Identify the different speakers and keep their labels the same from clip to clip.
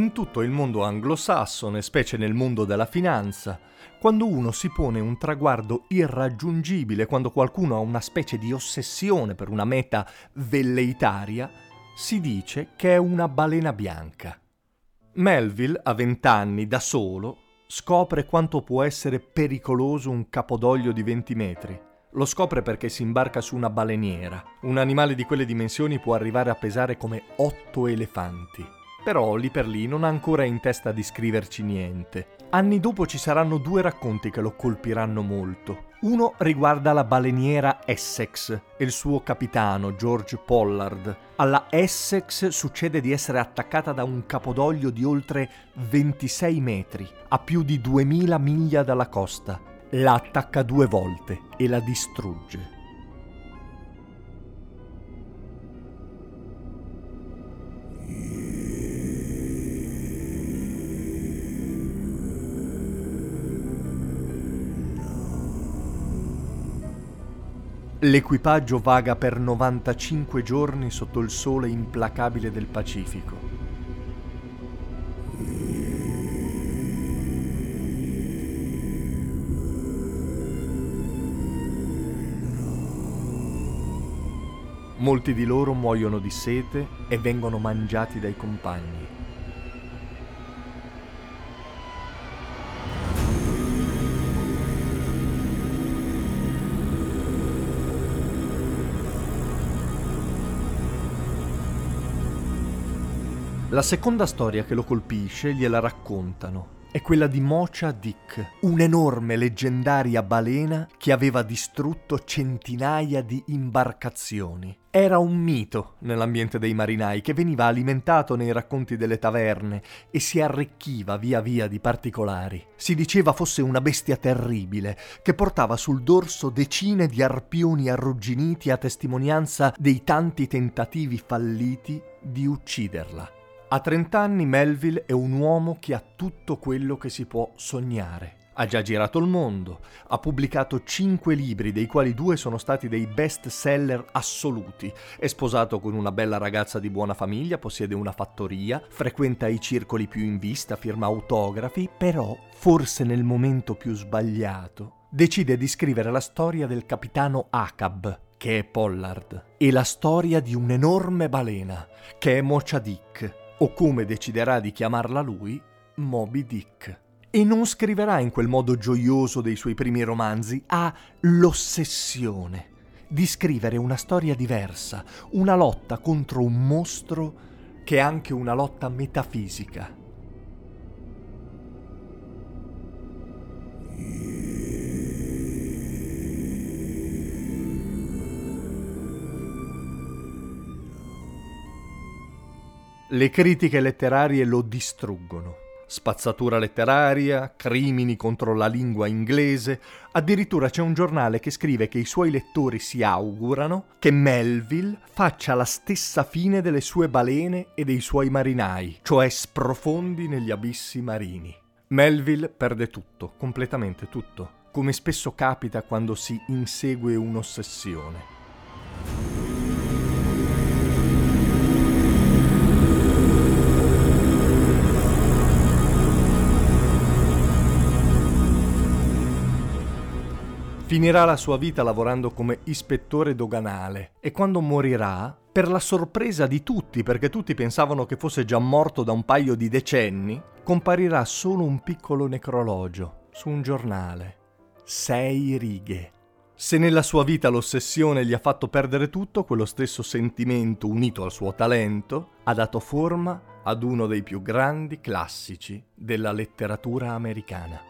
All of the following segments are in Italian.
Speaker 1: In tutto il mondo anglosassone, specie nel mondo della finanza, quando uno si pone un traguardo irraggiungibile, quando qualcuno ha una specie di ossessione per una meta velleitaria, si dice che è una balena bianca. Melville, a vent'anni, da solo, scopre quanto può essere pericoloso un capodoglio di 20 metri. Lo scopre perché si imbarca su una baleniera. Un animale di quelle dimensioni può arrivare a pesare come otto elefanti. Però lì per lì non ha ancora in testa di scriverci niente. Anni dopo ci saranno due racconti che lo colpiranno molto. Uno riguarda la baleniera Essex e il suo capitano George Pollard. Alla Essex succede di essere attaccata da un capodoglio di oltre 26 metri, a più di 2000 miglia dalla costa. La attacca due volte e la distrugge. L'equipaggio vaga per 95 giorni sotto il sole implacabile del Pacifico. Molti di loro muoiono di sete e vengono mangiati dai compagni. La seconda storia che lo colpisce gliela raccontano. È quella di Mocha Dick, un'enorme leggendaria balena che aveva distrutto centinaia di imbarcazioni. Era un mito nell'ambiente dei marinai che veniva alimentato nei racconti delle taverne e si arricchiva via via di particolari. Si diceva fosse una bestia terribile che portava sul dorso decine di arpioni arrugginiti a testimonianza dei tanti tentativi falliti di ucciderla. A 30 anni Melville è un uomo che ha tutto quello che si può sognare. Ha già girato il mondo, ha pubblicato 5 libri, dei quali due sono stati dei best seller assoluti. È sposato con una bella ragazza di buona famiglia, possiede una fattoria, frequenta i circoli più in vista, firma autografi, però, forse nel momento più sbagliato, decide di scrivere la storia del capitano Acab, che è Pollard, e la storia di un'enorme balena, che è Mocha Dick, o come deciderà di chiamarla lui, Moby Dick. E non scriverà in quel modo gioioso dei suoi primi romanzi, ha l'ossessione di scrivere una storia diversa, una lotta contro un mostro che è anche una lotta metafisica. Le critiche letterarie lo distruggono. Spazzatura letteraria, crimini contro la lingua inglese, addirittura c'è un giornale che scrive che i suoi lettori si augurano che Melville faccia la stessa fine delle sue balene e dei suoi marinai, cioè sprofondi negli abissi marini. Melville perde tutto, completamente tutto, come spesso capita quando si insegue un'ossessione. Finirà la sua vita lavorando come ispettore doganale e quando morirà, per la sorpresa di tutti, perché tutti pensavano che fosse già morto da un paio di decenni, comparirà solo un piccolo necrologio su un giornale. Sei righe. Se nella sua vita l'ossessione gli ha fatto perdere tutto, quello stesso sentimento, unito al suo talento, ha dato forma ad uno dei più grandi classici della letteratura americana.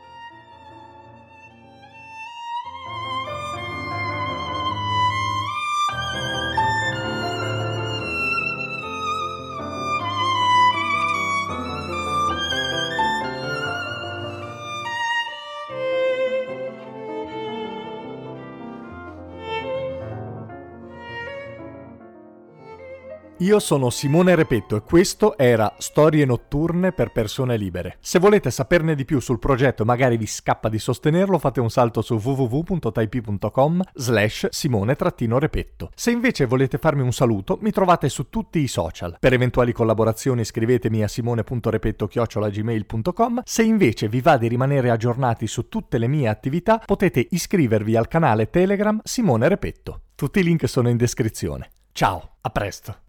Speaker 1: Io sono Simone Repetto e questo era Storie notturne per persone libere. Se volete saperne di più sul progetto e magari vi scappa di sostenerlo, fate un salto su www.taipi.com slash simone-repetto. Se invece volete farmi un saluto, mi trovate su tutti i social. Per eventuali collaborazioni scrivetemi a simone.repetto-gmail.com. Se invece vi va di rimanere aggiornati su tutte le mie attività, potete iscrivervi al canale Telegram Simone Repetto. Tutti i link sono in descrizione. Ciao, a presto!